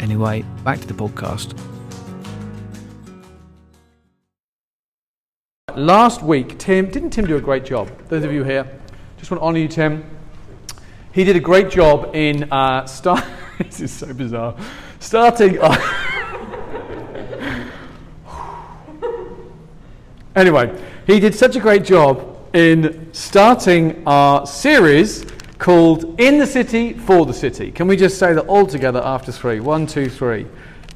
Anyway, back to the podcast. Last week, Tim, didn't Tim do a great job? Those of you here, just want to honour you, Tim. He did a great job in uh, start. this is so bizarre. Starting. anyway, he did such a great job in starting our series called In the City for the City. Can we just say that all together after three? One, two, three.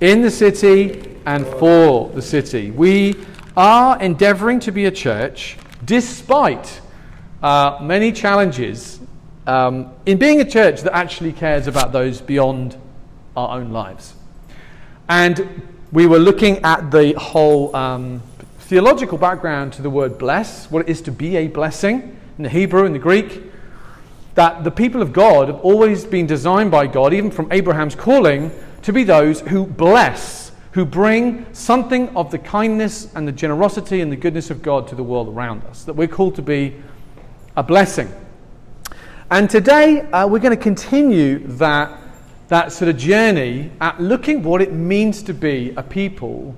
In the city and for the city. We are endeavoring to be a church despite uh, many challenges um, in being a church that actually cares about those beyond our own lives. And we were looking at the whole um, theological background to the word bless, what it is to be a blessing in the Hebrew and the Greek that the people of God have always been designed by God, even from Abraham's calling, to be those who bless, who bring something of the kindness and the generosity and the goodness of God to the world around us. That we're called to be a blessing. And today uh, we're going to continue that, that sort of journey at looking what it means to be a people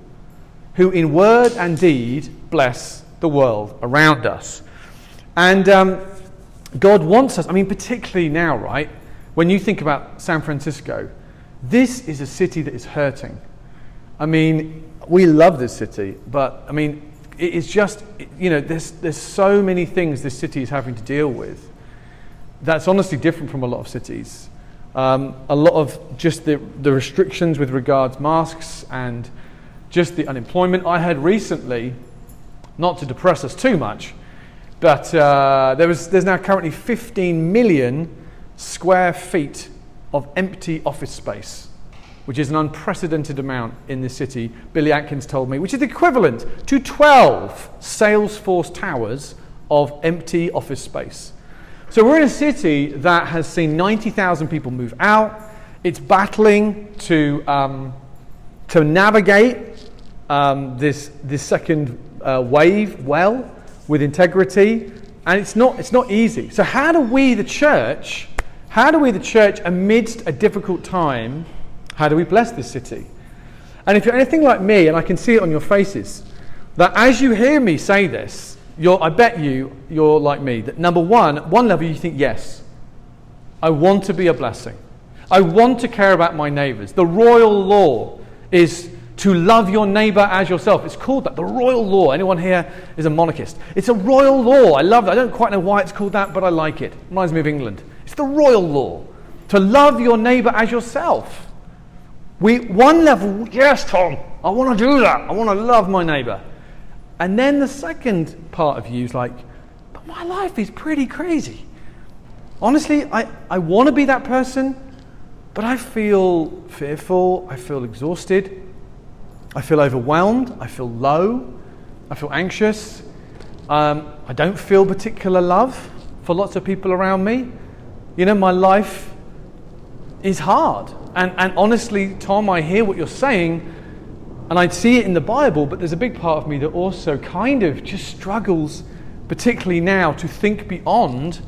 who, in word and deed, bless the world around us. And um, God wants us, I mean, particularly now, right? When you think about San Francisco, this is a city that is hurting. I mean, we love this city, but I mean, it is just, you know, there's, there's so many things this city is having to deal with that's honestly different from a lot of cities. Um, a lot of just the, the restrictions with regards masks and just the unemployment. I heard recently, not to depress us too much, but uh, there was, there's now currently 15 million square feet of empty office space, which is an unprecedented amount in this city, Billy Atkins told me, which is equivalent to 12 Salesforce towers of empty office space. So we're in a city that has seen 90,000 people move out. It's battling to, um, to navigate um, this, this second uh, wave well with integrity, and it's not, it's not easy. So, how do we, the church, how do we, the church, amidst a difficult time, how do we bless this city? And if you're anything like me, and I can see it on your faces, that as you hear me say this, I bet you you're like me. That number one, one level, you think, yes, I want to be a blessing. I want to care about my neighbors. The royal law is to love your neighbor as yourself. It's called that, the royal law. Anyone here is a monarchist. It's a royal law. I love that. I don't quite know why it's called that, but I like it. it reminds me of England. It's the royal law. To love your neighbor as yourself. We, one level, yes, Tom, I want to do that. I want to love my neighbor. And then the second part of you is like, but my life is pretty crazy. Honestly, I, I want to be that person, but I feel fearful. I feel exhausted. I feel overwhelmed. I feel low. I feel anxious. Um, I don't feel particular love for lots of people around me. You know, my life is hard. And, and honestly, Tom, I hear what you're saying, and I see it in the Bible, but there's a big part of me that also kind of just struggles, particularly now, to think beyond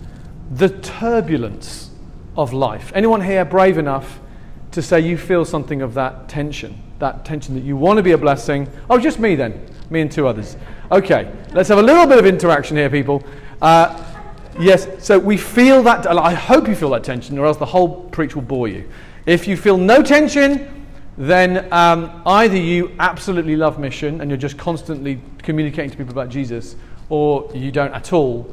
the turbulence of life. Anyone here brave enough to say you feel something of that tension? That tension that you want to be a blessing. Oh, just me then. Me and two others. Okay, let's have a little bit of interaction here, people. Uh, yes, so we feel that. I hope you feel that tension, or else the whole preach will bore you. If you feel no tension, then um, either you absolutely love mission and you're just constantly communicating to people about Jesus, or you don't at all.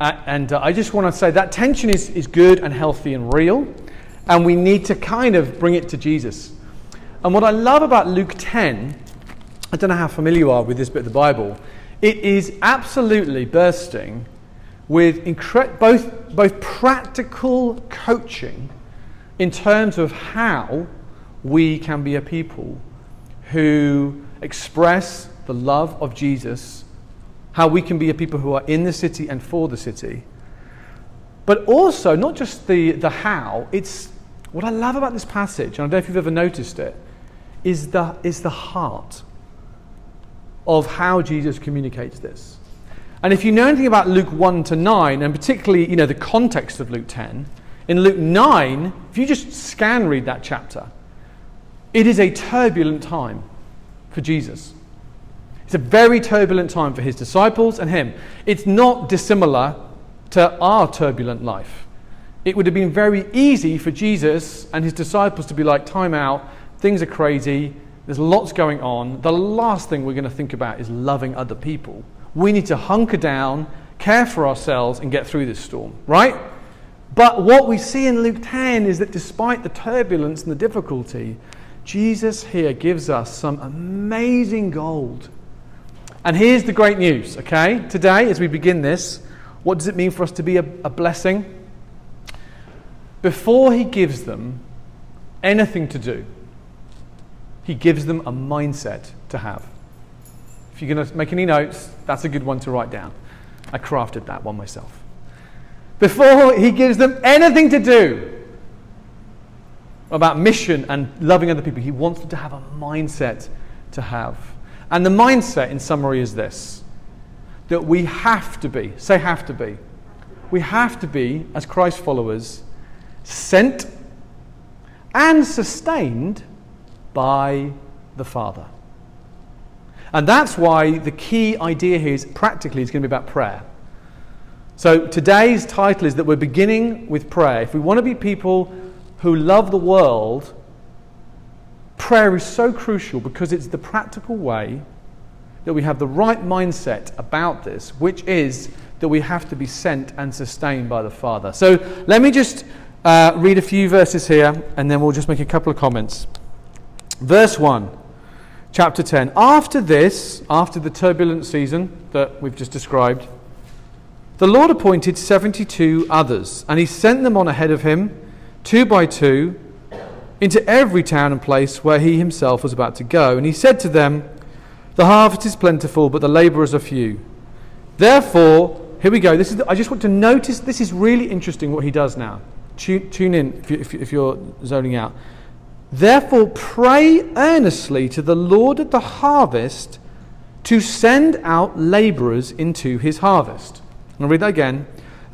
Uh, and uh, I just want to say that tension is, is good and healthy and real, and we need to kind of bring it to Jesus. And what I love about Luke 10, I don't know how familiar you are with this bit of the Bible, it is absolutely bursting with incre- both, both practical coaching in terms of how we can be a people who express the love of Jesus, how we can be a people who are in the city and for the city. But also, not just the, the how, it's what I love about this passage, and I don't know if you've ever noticed it, is the, is the heart of how Jesus communicates this. And if you know anything about Luke 1 to 9, and particularly you know, the context of Luke 10, in Luke 9, if you just scan read that chapter, it is a turbulent time for Jesus. It's a very turbulent time for his disciples and him. It's not dissimilar to our turbulent life. It would have been very easy for Jesus and his disciples to be like, time out, things are crazy, there's lots going on. The last thing we're going to think about is loving other people. We need to hunker down, care for ourselves, and get through this storm, right? But what we see in Luke 10 is that despite the turbulence and the difficulty, Jesus here gives us some amazing gold. And here's the great news, okay? Today, as we begin this, what does it mean for us to be a, a blessing? Before he gives them anything to do, he gives them a mindset to have. If you're going to make any notes, that's a good one to write down. I crafted that one myself. Before he gives them anything to do about mission and loving other people, he wants them to have a mindset to have. And the mindset, in summary, is this that we have to be, say, have to be, we have to be, as Christ followers, sent and sustained by the Father. And that's why the key idea here is practically is going to be about prayer. So today's title is that we're beginning with prayer. If we want to be people who love the world, prayer is so crucial because it's the practical way that we have the right mindset about this, which is that we have to be sent and sustained by the Father. So let me just uh, read a few verses here and then we'll just make a couple of comments. Verse 1, chapter 10. After this, after the turbulent season that we've just described, the Lord appointed 72 others, and he sent them on ahead of him, two by two, into every town and place where he himself was about to go. And he said to them, the harvest is plentiful, but the laborers are few. Therefore, here we go. This is the, I just want to notice this is really interesting what he does now. Tune, tune in if, you, if, if you're zoning out. Therefore, pray earnestly to the Lord of the harvest to send out laborers into his harvest. I'll read that again.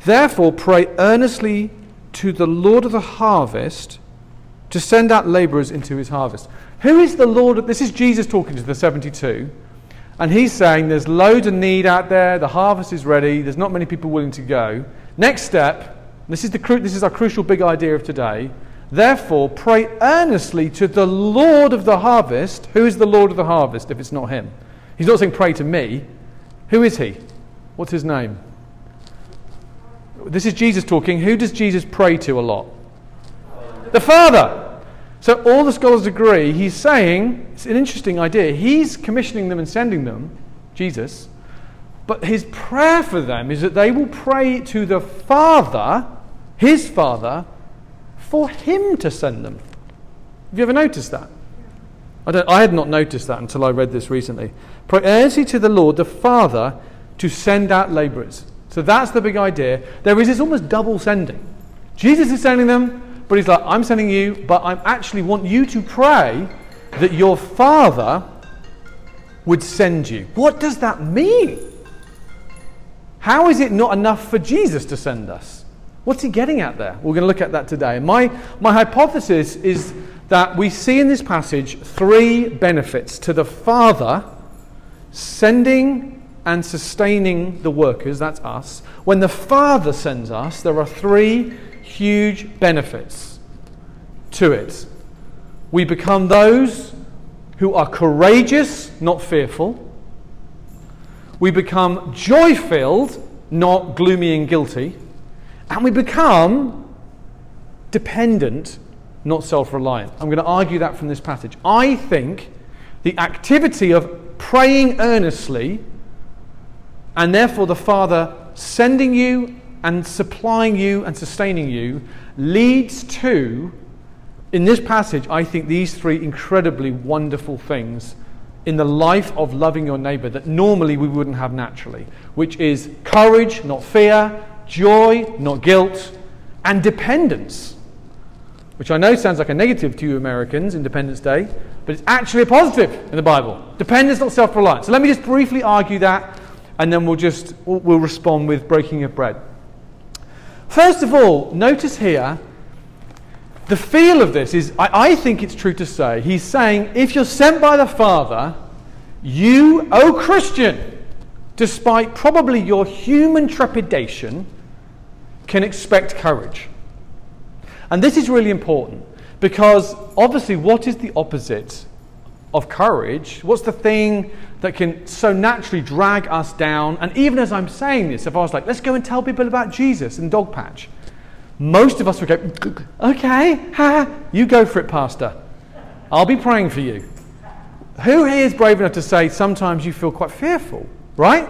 Therefore, pray earnestly to the Lord of the harvest to send out laborers into his harvest. Who is the Lord? This is Jesus talking to the 72. And he's saying there's loads of need out there. The harvest is ready. There's not many people willing to go. Next step, this is, the, this is our crucial big idea of today. Therefore, pray earnestly to the Lord of the harvest. Who is the Lord of the harvest if it's not him? He's not saying pray to me. Who is he? What's his name? This is Jesus talking. Who does Jesus pray to a lot? The Father. So all the scholars agree, he's saying, it's an interesting idea. He's commissioning them and sending them, Jesus, but his prayer for them is that they will pray to the Father, his Father, for him to send them. Have you ever noticed that? I, I had not noticed that until I read this recently. Pray earnestly to the Lord, the Father, to send out laborers. So that's the big idea. There is this almost double sending. Jesus is sending them, but he's like, I'm sending you, but I actually want you to pray that your Father would send you. What does that mean? How is it not enough for Jesus to send us? What's he getting at there? We're going to look at that today. My, my hypothesis is that we see in this passage three benefits to the Father sending and sustaining the workers, that's us. When the Father sends us, there are three huge benefits to it. We become those who are courageous, not fearful. We become joy filled, not gloomy and guilty. And we become dependent, not self reliant. I'm going to argue that from this passage. I think the activity of praying earnestly, and therefore the Father sending you and supplying you and sustaining you leads to in this passage, I think these three incredibly wonderful things in the life of loving your neighbor that normally we wouldn't have naturally, which is courage, not fear, joy, not guilt, and dependence, which I know sounds like a negative to you Americans, Independence Day, but it's actually a positive in the Bible. Dependence, not self reliance. So let me just briefly argue that, and then we'll just we'll respond with breaking of bread. First of all, notice here the feel of this is, I, I, think it's true to say, he's saying, if you're sent by the Father, you, O Christian, despite probably your human trepidation, can expect courage. And this is really important because obviously, what is the opposite of courage? What's the thing that can so naturally drag us down? And even as I'm saying this, if I was like, let's go and tell people about Jesus and Dogpatch, most of us would go, okay, ha, you go for it, Pastor. I'll be praying for you. Who here is brave enough to say sometimes you feel quite fearful, right?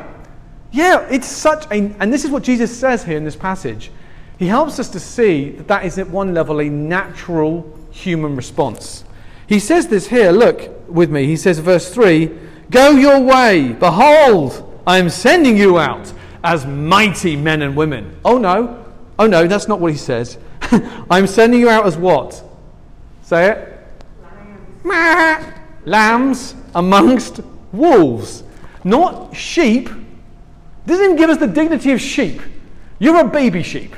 Yeah, it's such a, and this is what Jesus says here in this passage. He helps us to see that that is at one level a natural human response. He says this here, look with me. He says, verse 3 Go your way, behold, I am sending you out as mighty men and women. Oh no, Oh no, that's not what he says. I'm sending you out as what? Say it. Lambs. Lambs amongst wolves. Not sheep. Doesn't even give us the dignity of sheep. You're a baby sheep.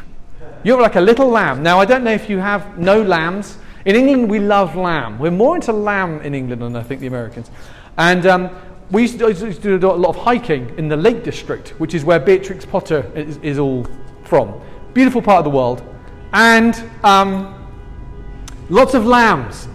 You're like a little lamb. Now, I don't know if you have no lambs. In England, we love lamb. We're more into lamb in England than I think the Americans. And um, we used to, used to, do a lot of hiking in the Lake District, which is where Beatrix Potter is, is all from beautiful part of the world, and um, lots of lambs.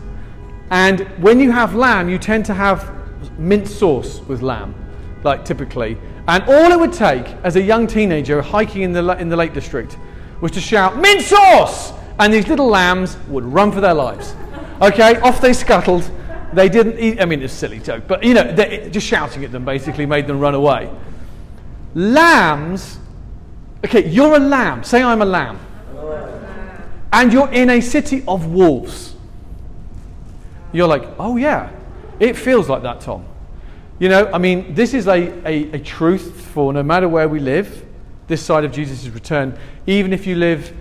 And when you have lamb, you tend to have mint sauce with lamb, like typically. And all it would take as a young teenager hiking in the, in the Lake District was to shout, mint sauce! And these little lambs would run for their lives. Okay, off they scuttled. They didn't eat, I mean, it's a silly joke, but you know, they, just shouting at them basically made them run away. Lambs Okay, you're a lamb. Say I'm a lamb. And you're in a city of wolves. You're like, oh yeah, it feels like that, Tom. You know, I mean, this is a, a, a truth for no matter where we live, this side of Jesus' return, even if you live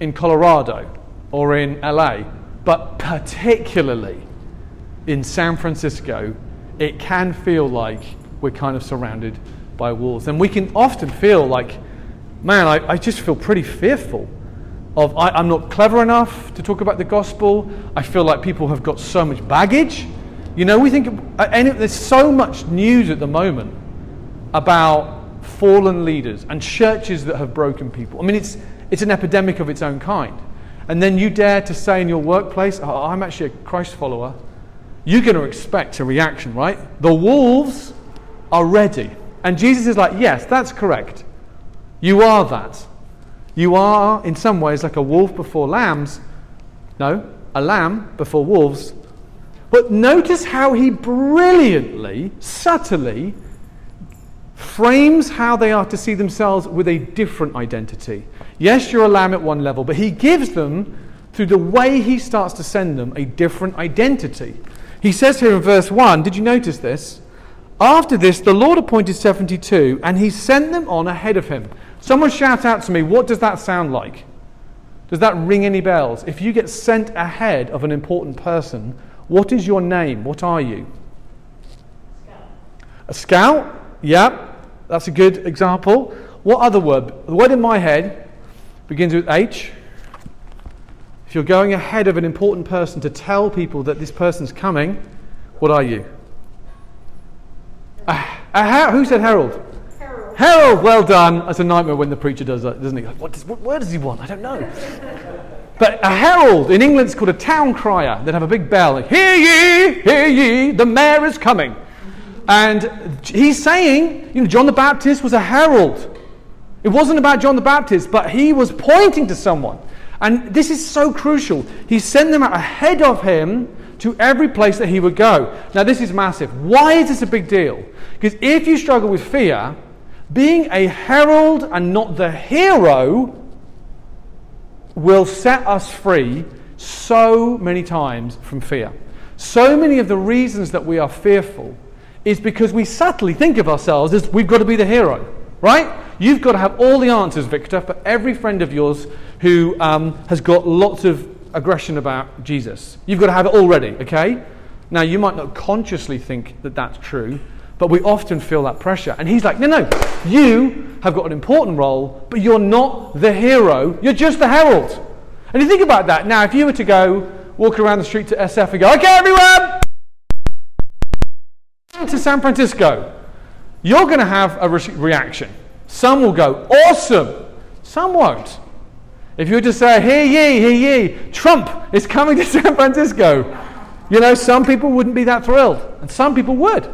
in Colorado or in LA, but particularly in San Francisco, it can feel like we're kind of surrounded by walls. And we can often feel like man, I, I just feel pretty fearful of I, am not clever enough to talk about the gospel. I feel like people have got so much baggage. You know, we think uh, and there's so much news at the moment about fallen leaders and churches that have broken people. I mean, it's it's an epidemic of its own kind. And then you dare to say in your workplace, oh, I'm actually a Christ follower. You're going to expect a reaction, right? The wolves are ready. And Jesus is like, yes, that's correct. You are that. You are, in some ways, like a wolf before lambs. No, a lamb before wolves. But notice how he brilliantly, subtly, frames how they are to see themselves with a different identity. Yes, you're a lamb at one level, but he gives them, through the way he starts to send them, a different identity. He says here in verse 1, did you notice this? After this, the Lord appointed 72, and he sent them on ahead of him. Someone shout out to me, what does that sound like? Does that ring any bells? If you get sent ahead of an important person, what is your name? What are you? Scout. A scout? Yeah, that's a good example. What other word? The word in my head begins with H. If you're going ahead of an important person to tell people that this person's coming, what are you? Ah, a, a, who said herald? Herald, well done. It's a nightmare when the preacher does that, doesn't he? What, does, what word does he want? I don't know. But a herald in England is called a town crier. They'd have a big bell, like, hear ye, hear ye, the mayor is coming. And he's saying, you know, John the Baptist was a herald. It wasn't about John the Baptist, but he was pointing to someone. And this is so crucial. He sent them out ahead of him to every place that he would go. Now, this is massive. Why is this a big deal? Because if you struggle with fear, being a herald and not the hero will set us free so many times from fear. So many of the reasons that we are fearful is because we subtly think of ourselves as we've got to be the hero, right? You've got to have all the answers, Victor, for every friend of yours who um, has got lots of aggression about Jesus. You've got to have it already, okay? Now, you might not consciously think that that's true, but we often feel that pressure. And he's like, no, no, you have got an important role, but you're not the hero, you're just the herald. And you think about that. Now, if you were to go walk around the street to SF and go, okay, everyone, to San Francisco, you're going to have a re- reaction. Some will go, awesome. Some won't. If you were to say, hear ye, hear ye, Trump is coming to San Francisco, you know, some people wouldn't be that thrilled, and some people would.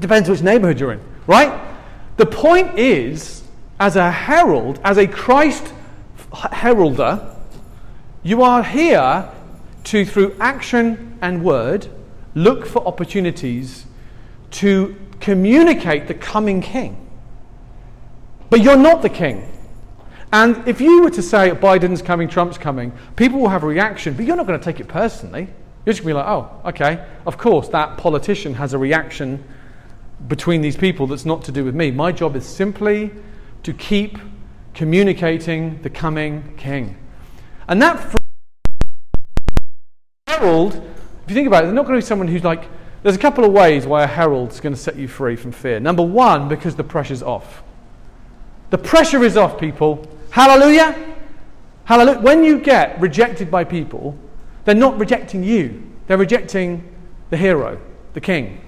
Depends which neighborhood you're in, right? The point is, as a herald, as a Christ heralder, you are here to, through action and word, look for opportunities to communicate the coming king. But you're not the king. And if you were to say Biden's coming, Trump's coming, people will have a reaction, but you're not going to take it personally. You're just going to be like, oh, okay, of course, that politician has a reaction between these people that's not to do with me. My job is simply to keep communicating the coming king. And that herald, if you think about it, they're not going to be someone who's like, there's a couple of ways why a herald's going to set you free from fear. Number one, because the pressure's off. The pressure is off, people. Hallelujah. Hallelujah. When you get rejected by people, they're not rejecting you, they're rejecting the hero, the king.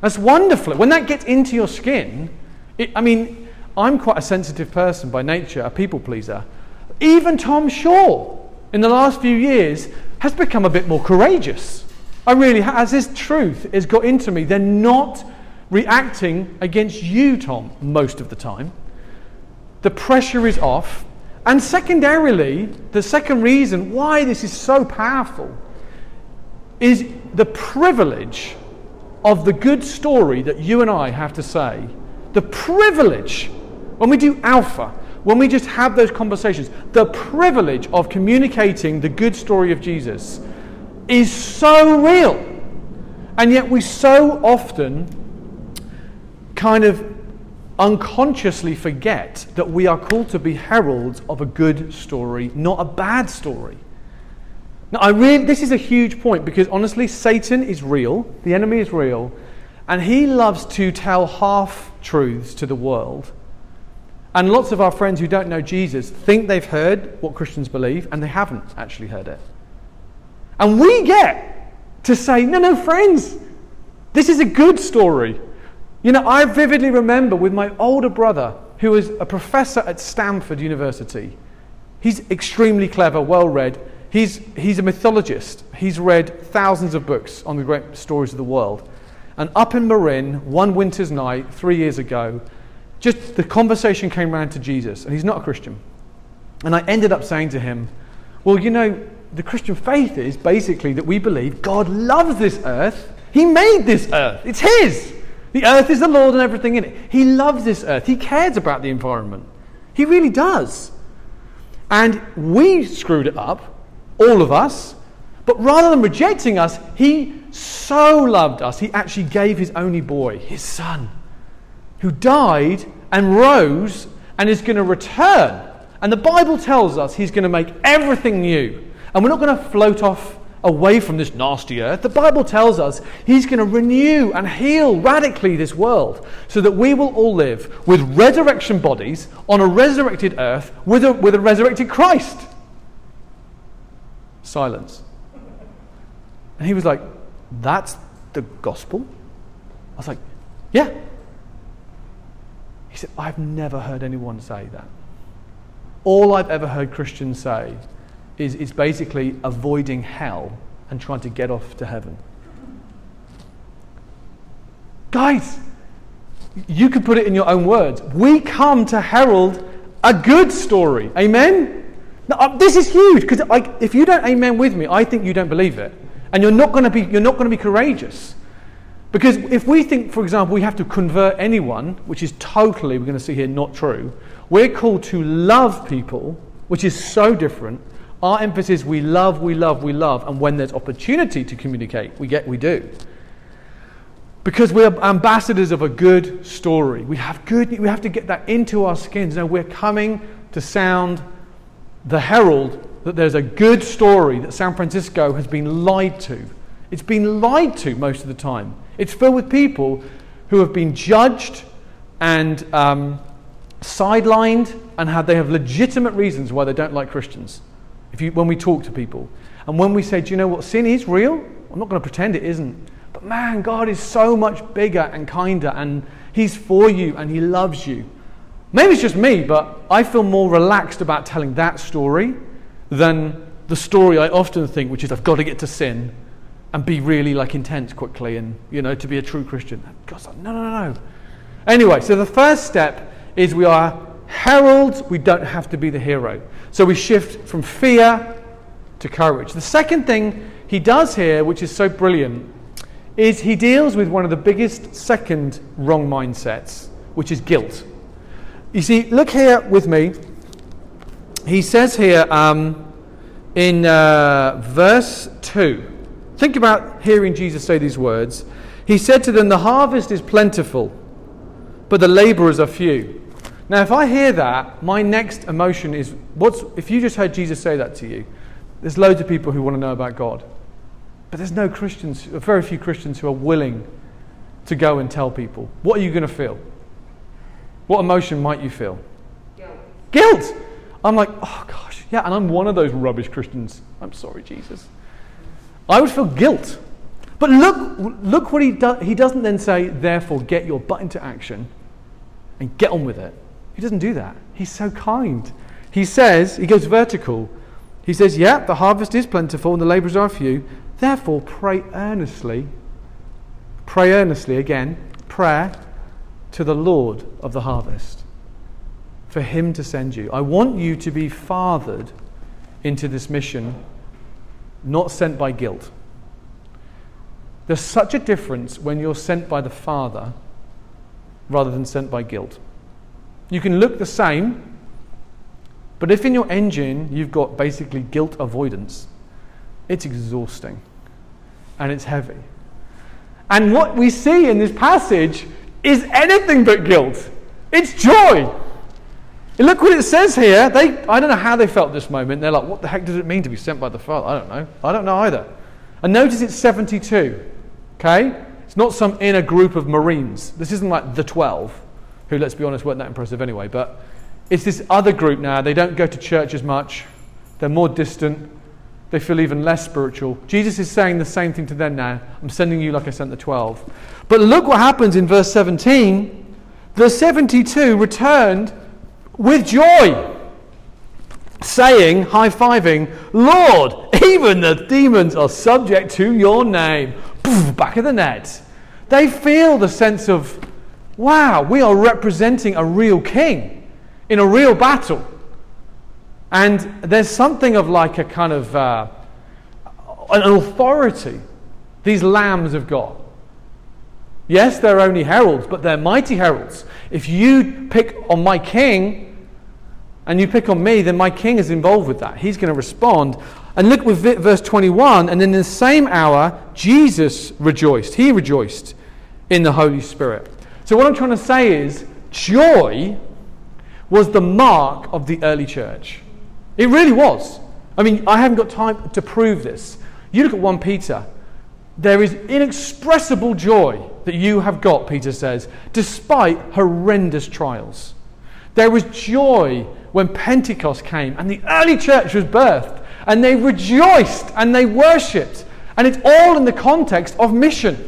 That's wonderful. When that gets into your skin, it, I mean, I'm quite a sensitive person by nature, a people pleaser. Even Tom Shaw, in the last few years, has become a bit more courageous. I really, as this truth has got into me, they're not reacting against you, Tom, most of the time. The pressure is off. And secondarily, the second reason why this is so powerful is the privilege of the good story that you and I have to say. The privilege, when we do Alpha, when we just have those conversations, the privilege of communicating the good story of Jesus is so real. And yet we so often kind of unconsciously forget that we are called to be heralds of a good story, not a bad story. Now, I really, this is a huge point because honestly, Satan is real, the enemy is real, and he loves to tell half truths to the world. And lots of our friends who don't know Jesus think they've heard what Christians believe, and they haven't actually heard it. And we get to say, no, no, friends, this is a good story. You know, I vividly remember with my older brother, who was a professor at Stanford University. He's extremely clever, well read. He's, he's a mythologist. He's read thousands of books on the great stories of the world. And up in Marin, one winter's night, three years ago, just the conversation came round to Jesus, and he's not a Christian. And I ended up saying to him, Well, you know, the Christian faith is basically that we believe God loves this earth. He made this earth, it's His. The earth is the Lord and everything in it. He loves this earth. He cares about the environment. He really does. And we screwed it up, all of us. But rather than rejecting us, He so loved us, He actually gave His only boy, His Son, who died and rose and is going to return. And the Bible tells us He's going to make everything new. And we're not going to float off away from this nasty earth. The Bible tells us He's going to renew and heal radically this world so that we will all live with resurrection bodies on a resurrected earth with a, with a resurrected Christ. Silence. And he was like, That's the gospel? I was like, Yeah. He said, I've never heard anyone say that. All I've ever heard Christians say is, is basically avoiding hell and trying to get off to heaven. Guys, you could put it in your own words. We come to herald a good story. Amen? Now, uh, this is huge because if you don't amen with me, I think you don't believe it. And you're not going to be, you're not going to be courageous. Because if we think, for example, we have to convert anyone, which is totally, we're going to see here, not true, we're called to love people, which is so different, Our emphasis we love, we love, we love, and when there's opportunity to communicate, we get we do. Because we're ambassadors of a good story. We have good we have to get that into our skins. Now we're coming to sound the herald that there's a good story that San Francisco has been lied to. It's been lied to most of the time. It's filled with people who have been judged and um, sidelined and have, they have legitimate reasons why they don't like Christians. If you, when we talk to people. And when we say, do you know what, sin is real? I'm not going to pretend it isn't. But man, God is so much bigger and kinder and He's for you and He loves you. Maybe it's just me, but I feel more relaxed about telling that story than the story I often think, which is I've got to get to sin and be really like intense quickly and, you know, to be a true Christian. God's like, no, no, no, no. Anyway, so the first step is we are heralds, we don't have to be the hero. So we shift from fear to courage. The second thing he does here, which is so brilliant, is he deals with one of the biggest second wrong mindsets, which is guilt. You see, look here with me. He says here um, in uh, verse 2, think about hearing Jesus say these words. He said to them, The harvest is plentiful, but the laborers are few. Now, if I hear that, my next emotion is what's, if you just heard Jesus say that to you, there's loads of people who want to know about God. But there's no Christians, very few Christians who are willing to go and tell people. What are you going to feel? What emotion might you feel? Guilt. Guilt! I'm like, oh gosh, yeah, and I'm one of those rubbish Christians. I'm sorry, Jesus. I would feel guilt. But look, look what he does. He doesn't then say, therefore, get your butt into action and get on with it. He doesn't do that. He's so kind. He says, he goes vertical. He says, yeah, the harvest is plentiful and the laborers are few. Therefore, pray earnestly. Pray earnestly again. Prayer to the Lord of the harvest for Him to send you. I want you to be fathered into this mission, not sent by guilt. There's such a difference when you're sent by the Father rather than sent by guilt. You can look the same, but if in your engine you've got basically guilt avoidance, it's exhausting and it's heavy. And what we see in this passage is anything but guilt. It's joy. And look what it says here. They, I don't know how they felt this moment. They're like, what the heck does it mean to be sent by the Father? I don't know. I don't know either. And notice it's 72. Okay? It's not some inner group of Marines. This isn't like the 12, who, let's be honest, weren't that impressive anyway. But it's this other group now. They don't go to church as much, they're more distant. They feel even less spiritual. Jesus is saying the same thing to them now. I'm sending you like I sent the 12. But look what happens in verse 17. The 72 returned with joy, saying, high fiving, Lord, even the demons are subject to your name. Poof, back of the net. They feel the sense of, wow, we are representing a real king in a real battle. And there's something of like a kind of uh, an authority, these lambs of God. Yes, they're only heralds, but they're mighty heralds. If you pick on my king and you pick on me, then my king is involved with that. He's going to respond. And look with verse 21 and in the same hour, Jesus rejoiced. He rejoiced in the Holy Spirit. So, what I'm trying to say is, joy was the mark of the early church. It really was. I mean, I haven't got time to prove this. You look at 1 Peter, there is inexpressible joy that you have got, Peter says, despite horrendous trials. There was joy when Pentecost came and the early church was birthed, and they rejoiced and they worshipped. And it's all in the context of mission.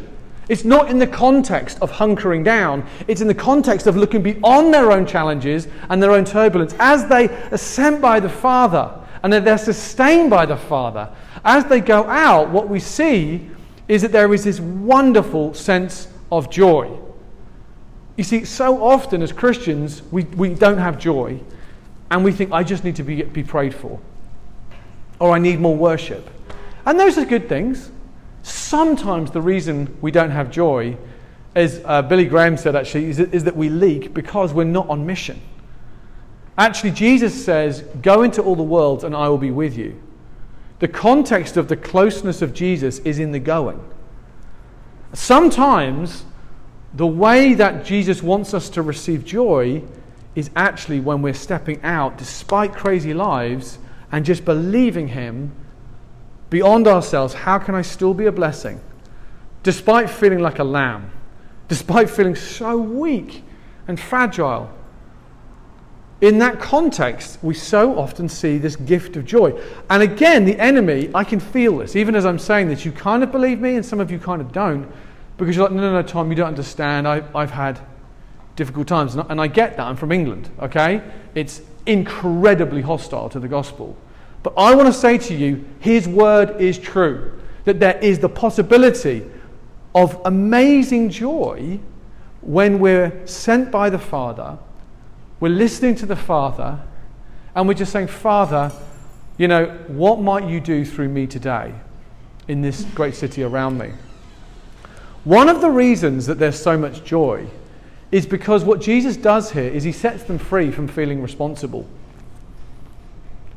It's not in the context of hunkering down. It's in the context of looking beyond their own challenges and their own turbulence. As they are sent by the Father and that they're sustained by the Father, as they go out, what we see is that there is this wonderful sense of joy. You see, so often as Christians, we, we don't have joy and we think, I just need to be, be prayed for or I need more worship. And those are good things. Sometimes the reason we don't have joy, as uh, Billy Graham said actually, is, that we leak because we're not on mission. Actually, Jesus says, Go into all the world and I will be with you. The context of the closeness of Jesus is in the going. Sometimes the way that Jesus wants us to receive joy is actually when we're stepping out despite crazy lives and just believing Him beyond ourselves. How can I still be a blessing? Despite feeling like a lamb, despite feeling so weak and fragile. In that context, we so often see this gift of joy. And again, the enemy, I can feel this. Even as I'm saying this, you kind of believe me, and some of you kind of don't, because you're like, no, no, no, Tom, you don't understand. I, I've had difficult times. And I get that. I'm from England, okay? It's incredibly hostile to the gospel. But I want to say to you, his word is true. That there is the possibility of amazing joy when we're sent by the Father we're listening to the Father and we're just saying, Father, you know, what might you do through me today in this great city around me? One of the reasons that there's so much joy is because what Jesus does here is he sets them free from feeling responsible.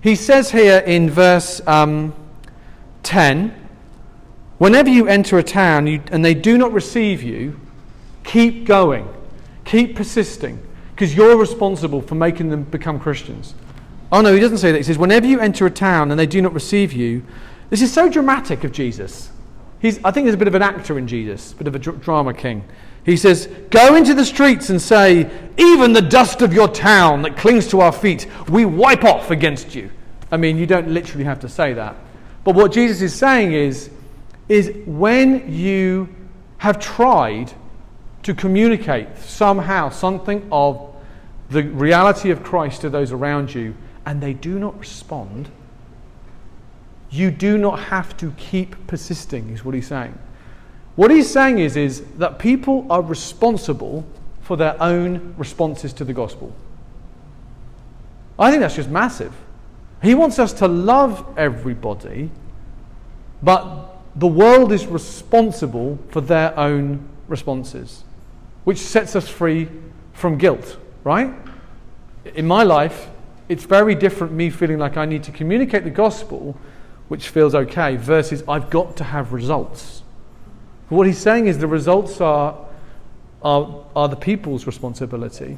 He says here in verse um, 10 Whenever you enter a town you, and they do not receive you, keep going, keep persisting because you're responsible for making them become Christians. Oh no, he doesn't say that. He says, whenever you enter a town and they do not receive you, this is so dramatic of Jesus. He's, I think there's a bit of an actor in Jesus, a bit of a dr- drama king. He says, Go into the streets and say, Even the dust of your town that clings to our feet, we wipe off against you. I mean, you don't literally have to say that. But what Jesus is saying is, is when you have tried to communicate somehow something of the reality of Christ to those around you and they do not respond, you do not have to keep persisting, is what he's saying. What he's saying is, is that people are responsible for their own responses to the gospel. I think that's just massive. He wants us to love everybody, but the world is responsible for their own responses which sets us free from guilt, right? In my life, it's very different me feeling like I need to communicate the gospel, which feels okay, versus I've got to have results. What he's saying is the results are, are, are the people's responsibility.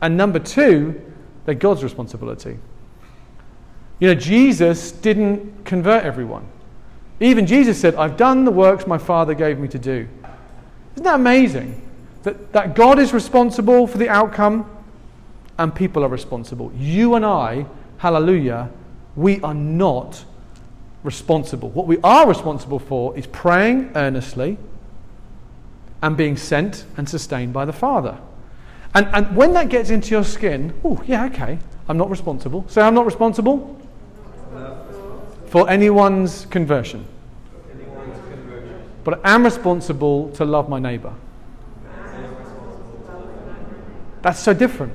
And number two, they're God's responsibility. You know, Jesus didn't convert everyone. Even Jesus said, I've done the works my Father gave me to do. Isn't that amazing? That, that God is responsible for the outcome and people are responsible. You and I, hallelujah, we are not responsible. What we are responsible for is praying earnestly and being sent and sustained by the Father. And, and when that gets into your skin, oh, yeah, okay, I'm not responsible. Say, I'm not responsible for anyone's conversion. But I am responsible to love my neighbor. That's so different.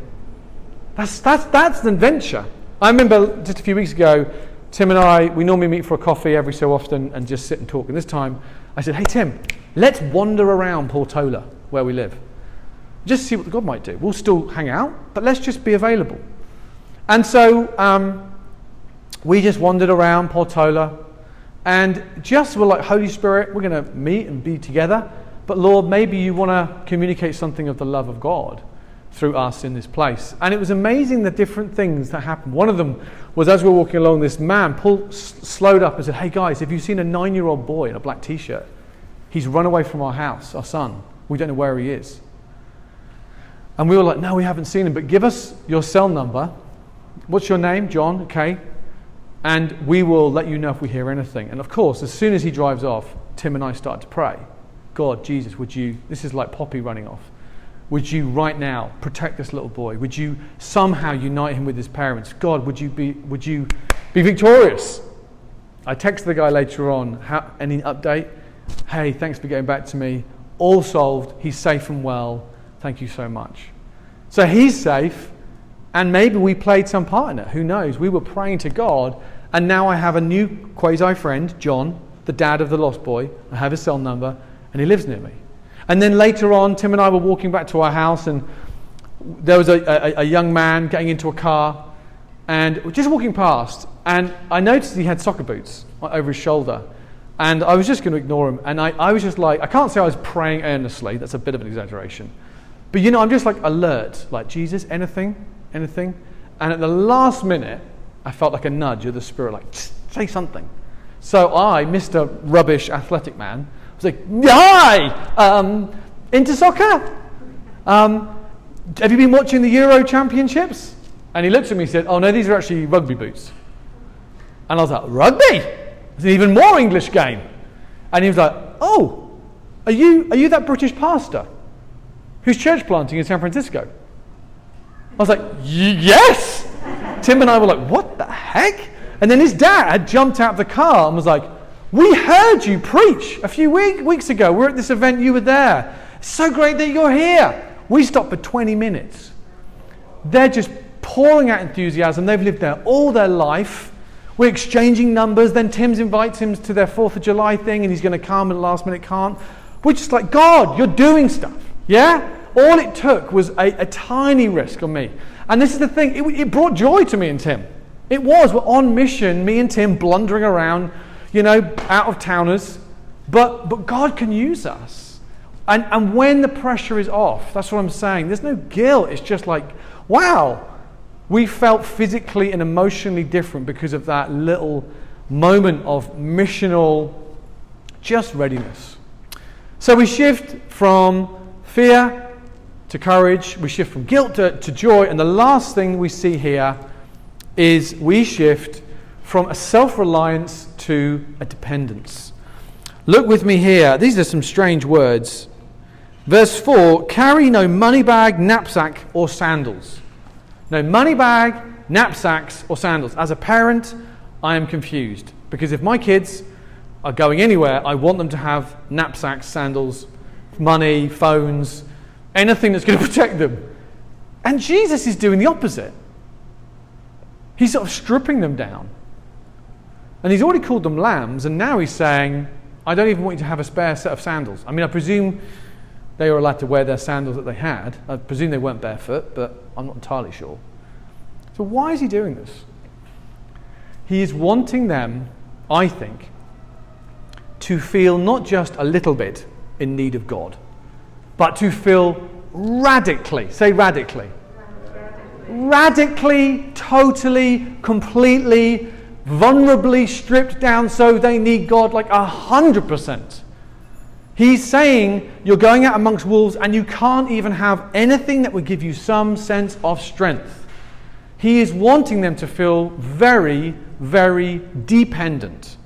That's, that's, that's an adventure. I remember just a few weeks ago, Tim and I, we normally meet for a coffee every so often and just sit and talk. And this time, I said, Hey, Tim, let's wander around Portola, where we live. Just see what God might do. We'll still hang out, but let's just be available. And so um, we just wandered around Portola and just were like, Holy Spirit, we're going to meet and be together. But Lord, maybe you want to communicate something of the love of God through us in this place. And it was amazing the different things that happened. One of them was as we were walking along, this man pulled, slowed up and said, Hey guys, have you seen a nine year old boy in a black t shirt? He's run away from our house, our son. We don't know where he is. And we were like, No, we haven't seen him, but give us your cell number. What's your name? John, okay. And we will let you know if we hear anything. And of course, as soon as he drives off, Tim and I start to pray. God, Jesus, would you, this is like Poppy running off. Would you right now protect this little boy? Would you somehow unite him with his parents? God, would you be, would you be victorious? I texted the guy later on, how, any update? Hey, thanks for getting back to me. All solved. He's safe and well. Thank you so much. So he's safe, and maybe we played some part in it. Who knows? We were praying to God, and now I have a new quasi friend, John, the dad of the lost boy. I have his cell number, and he lives near me. And then later on, Tim and I were walking back to our house, and there was a, a, a young man getting into a car and just walking past, and I noticed he had soccer boots over his shoulder. And I was just going to ignore him. And I, I was just like, I can't say I was praying earnestly. That's a bit of an exaggeration. But you know, I'm just like alert, like, Jesus, anything? Anything? And at the last minute, I felt like a nudge of the Spirit, like, say something. So I, Mr. Rubbish Athletic Man, was like, Hi! Um, into soccer? Um, have you been watching the Euro Championships? And he looked at me and said, Oh, no, these are actually rugby boots. And I was like, Rugby? It's an even more English game. And he was like, Oh, are you, are you that British pastor who's church planting in San Francisco? I was like, Yes! Tim and I were like, What the heck? And then his dad jumped out of the car and was like, We heard you preach a few week, weeks ago. We're at this event, you were there. So great that you're here. We stopped for 20 minutes. They're just pouring out enthusiasm. They've lived there all their life. We're exchanging numbers. Then Tim's invites him to their 4th of July thing and he's going to come and last minute can't. We're just like, God, you're doing stuff. Yeah? All it took was a, a tiny risk on me. And this is the thing, it, it brought joy to me and Tim. It was. We're on mission, me and Tim blundering around, you know, out of towners. But, but God can use us. And, and when the pressure is off, that's what I'm saying. There's no guilt. It's just like, wow, we felt physically and emotionally different because of that little moment of missional just readiness. So we shift from fear to courage, we shift from guilt to, to joy, and the last thing we see here is we shift from a self reliance to a dependence. Look with me here. These are some strange words. Verse 4 carry no money bag, knapsack, or sandals. No money bag, knapsacks, or sandals. As a parent, I am confused because if my kids are going anywhere, I want them to have knapsacks, sandals, money, phones, anything that's going to protect them. And Jesus is doing the opposite. He's sort of stripping them down. And he's already called them lambs, and now he's saying, I don't even want you to have a spare set of sandals. I mean, I presume they were allowed to wear their sandals that they had. I presume they weren't barefoot, but I'm not entirely sure. So, why is he doing this? He is wanting them, I think, to feel not just a little bit in need of God, but to feel radically, say radically, radically, totally, completely, vulnerably stripped down so they need God like a hundred percent. He's saying you're going out amongst wolves and you can't even have anything that would give you some sense of strength. He is wanting them to feel very, very dependent.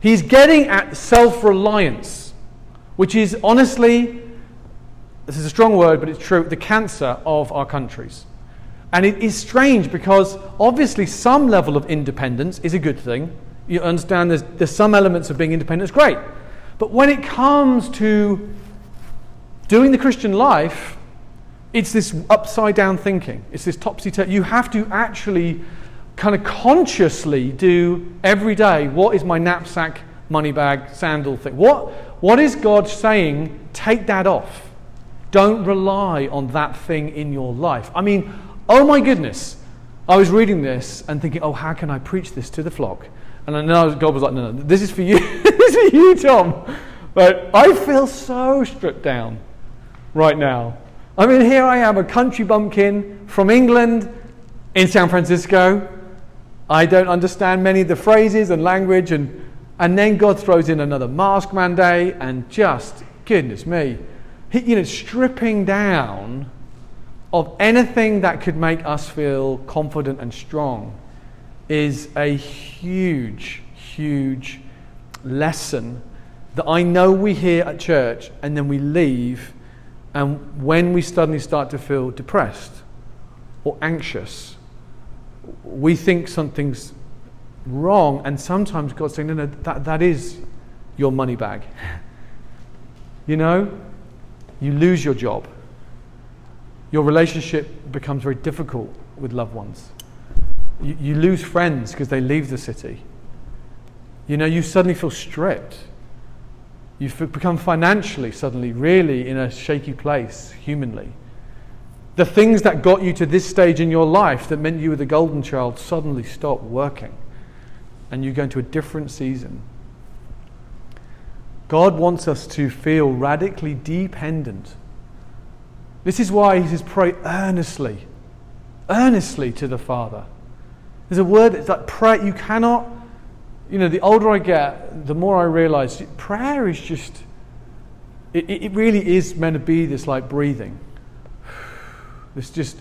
He's getting at self reliance, which is honestly, this is a strong word, but it's true, the cancer of our countries. And it is strange because obviously some level of independence is a good thing. You understand there's, there's some elements of being independent, it's great. But when it comes to doing the Christian life, it's this upside down thinking. It's this topsy turvy. You have to actually kind of consciously do every day what is my knapsack, money bag, sandal thing? What, what is God saying? Take that off. Don't rely on that thing in your life. I mean, oh my goodness. I was reading this and thinking, oh, how can I preach this to the flock? And know God was like, no, no, this is for you. this is for you, Tom. But I feel so stripped down right now. I mean, here I am, a country bumpkin from England in San Francisco. I don't understand many of the phrases and language, and, and then God throws in another mask mandate, and just, goodness me, he, you know, stripping down of anything that could make us feel confident and strong is a huge, huge lesson that I know we hear at church and then we leave, and when we suddenly start to feel depressed or anxious, we think something's wrong, and sometimes God's saying, No, no, that, that is your money bag. you know, you lose your job, your relationship becomes very difficult with loved ones you, you lose friends because they leave the city. You know, you suddenly feel stripped. You've become financially suddenly really in a shaky place, humanly. The things that got you to this stage in your life that meant you were the golden child suddenly stop working and you go into a different season. God wants us to feel radically dependent. This is why he says, pray earnestly, earnestly to the Father. There's a word that's like prayer. You cannot, you know, the older I get, the more I realize prayer is just, it, it really is meant to be this like breathing. This just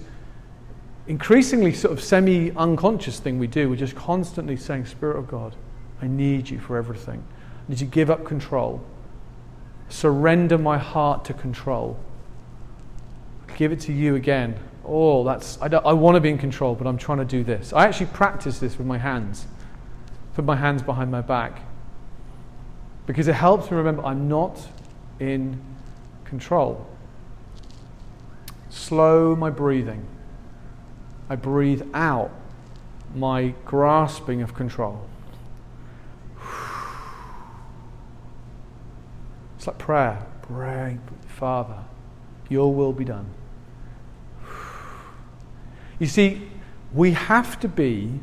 increasingly sort of semi unconscious thing we do. We're just constantly saying, Spirit of God, I need you for everything. I need to give up control. Surrender my heart to control. Give it to you again. Oh, that's, I, I want to be in control, but I'm trying to do this. I actually practice this with my hands. Put my hands behind my back. Because it helps me remember I'm not in control. Slow my breathing. I breathe out my grasping of control. It's like prayer. Pray, Father, your will be done. You see, we have to be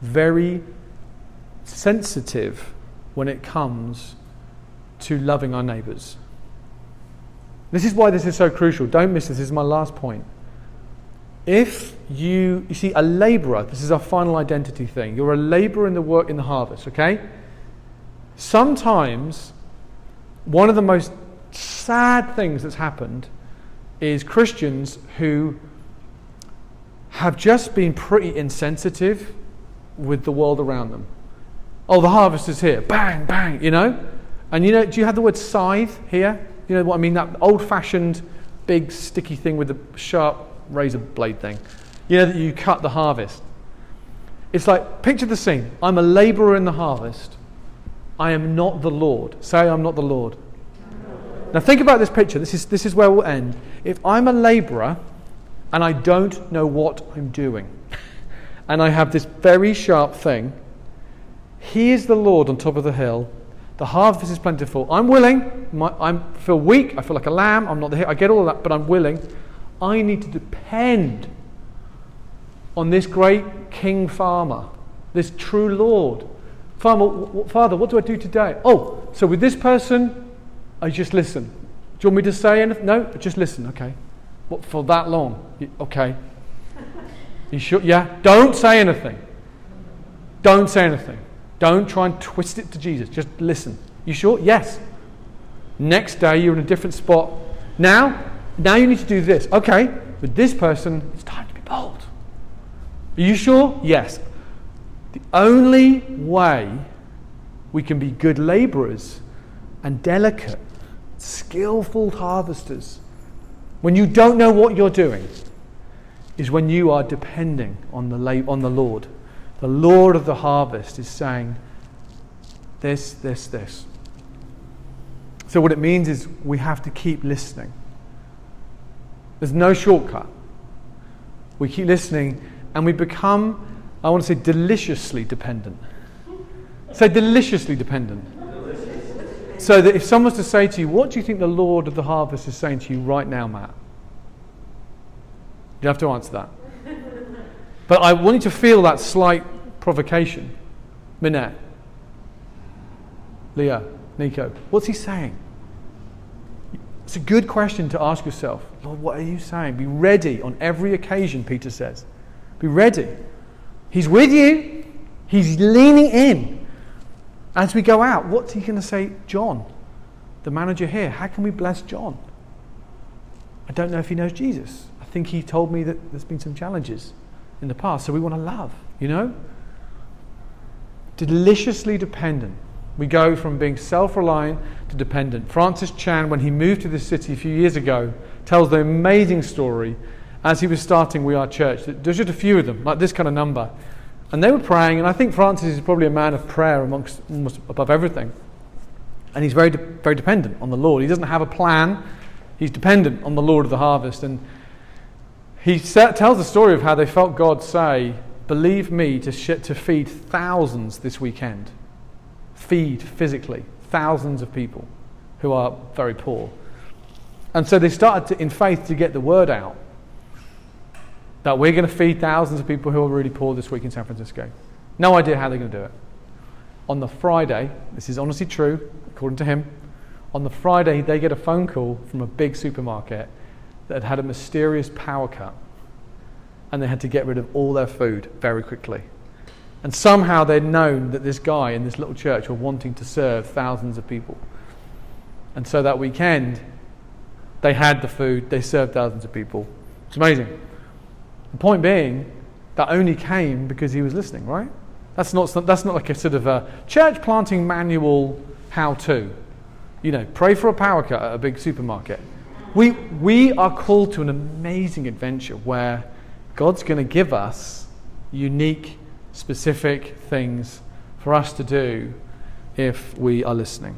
very sensitive when it comes to loving our neighbours. This is why this is so crucial. Don't miss this. This is my last point. If you, you see, a labourer, this is our final identity thing. You're a labourer in the work in the harvest, okay? Sometimes one of the most sad things that's happened is Christians who have just been pretty insensitive with the world around them. Oh, the harvest is here. Bang, bang, you know? And you know, do you have the word scythe here? You know what I mean? That old fashioned big sticky thing with the sharp razor blade thing. You know that you cut the harvest. It's like, picture the scene. I'm a laborer in the harvest. I am not the Lord. Say, I'm not the Lord. Now, think about this picture. This is, this is where we'll end. If I'm a laborer and I don't know what I'm doing, and I have this very sharp thing, He is the Lord on top of the hill. The harvest is plentiful. I'm willing. I feel weak. I feel like a lamb. I'm not the. I get all that, but I'm willing. I need to depend on this great king farmer, this true Lord. Farmer, Father, what do I do today? Oh, so with this person, I just listen. Do you want me to say anything? No, just listen. Okay. What for that long? Okay. You sure? Yeah. Don't say anything. Don't say anything. Don't try and twist it to Jesus. Just listen. You sure? Yes. Next day, you're in a different spot. Now, now you need to do this. Okay, with this person, it's time to be bold. Are you sure? Yes. The only way we can be good laborers and delicate, skillful harvesters when you don't know what you're doing is when you are depending on the, on the Lord. The Lord of the harvest is saying, this, this, this. So, what it means is we have to keep listening. There's no shortcut. We keep listening and we become, I want to say, deliciously dependent. Say deliciously dependent. So that if someone was to say to you, What do you think the Lord of the harvest is saying to you right now, Matt? You have to answer that. But I want you to feel that slight provocation. Minette, Leah, Nico, what's he saying? It's a good question to ask yourself. Lord, what are you saying? Be ready on every occasion, Peter says. Be ready. He's with you, He's leaning in. As we go out, what's He going to say? John, the manager here, how can we bless John? I don't know if he knows Jesus. I think he told me that there's been some challenges in the past, so we want to love, you know? Deliciously dependent. We go from being self reliant to dependent. Francis Chan, when he moved to this city a few years ago, tells the amazing story as he was starting We Are Church. There's just a few of them, like this kind of number. And they were praying, and I think Francis is probably a man of prayer amongst almost above everything. And he's very, de- very dependent on the Lord. He doesn't have a plan, he's dependent on the Lord of the harvest. And he set, tells the story of how they felt God say, Believe me to, sh- to feed thousands this weekend feed physically thousands of people who are very poor. And so they started to, in faith to get the word out. That we're going to feed thousands of people who are really poor this week in San Francisco. No idea how they're going to do it. On the Friday, this is honestly true, according to him, on the Friday, they get a phone call from a big supermarket that had had a mysterious power cut and they had to get rid of all their food very quickly. And somehow they'd known that this guy in this little church were wanting to serve thousands of people. And so that weekend, they had the food, they served thousands of people. It's amazing. The point being, that only came because he was listening, right? That's not, that's not like a sort of a church planting manual how to. You know, pray for a power cut at a big supermarket. We, we are called to an amazing adventure where God's going to give us unique, specific things for us to do if we are listening.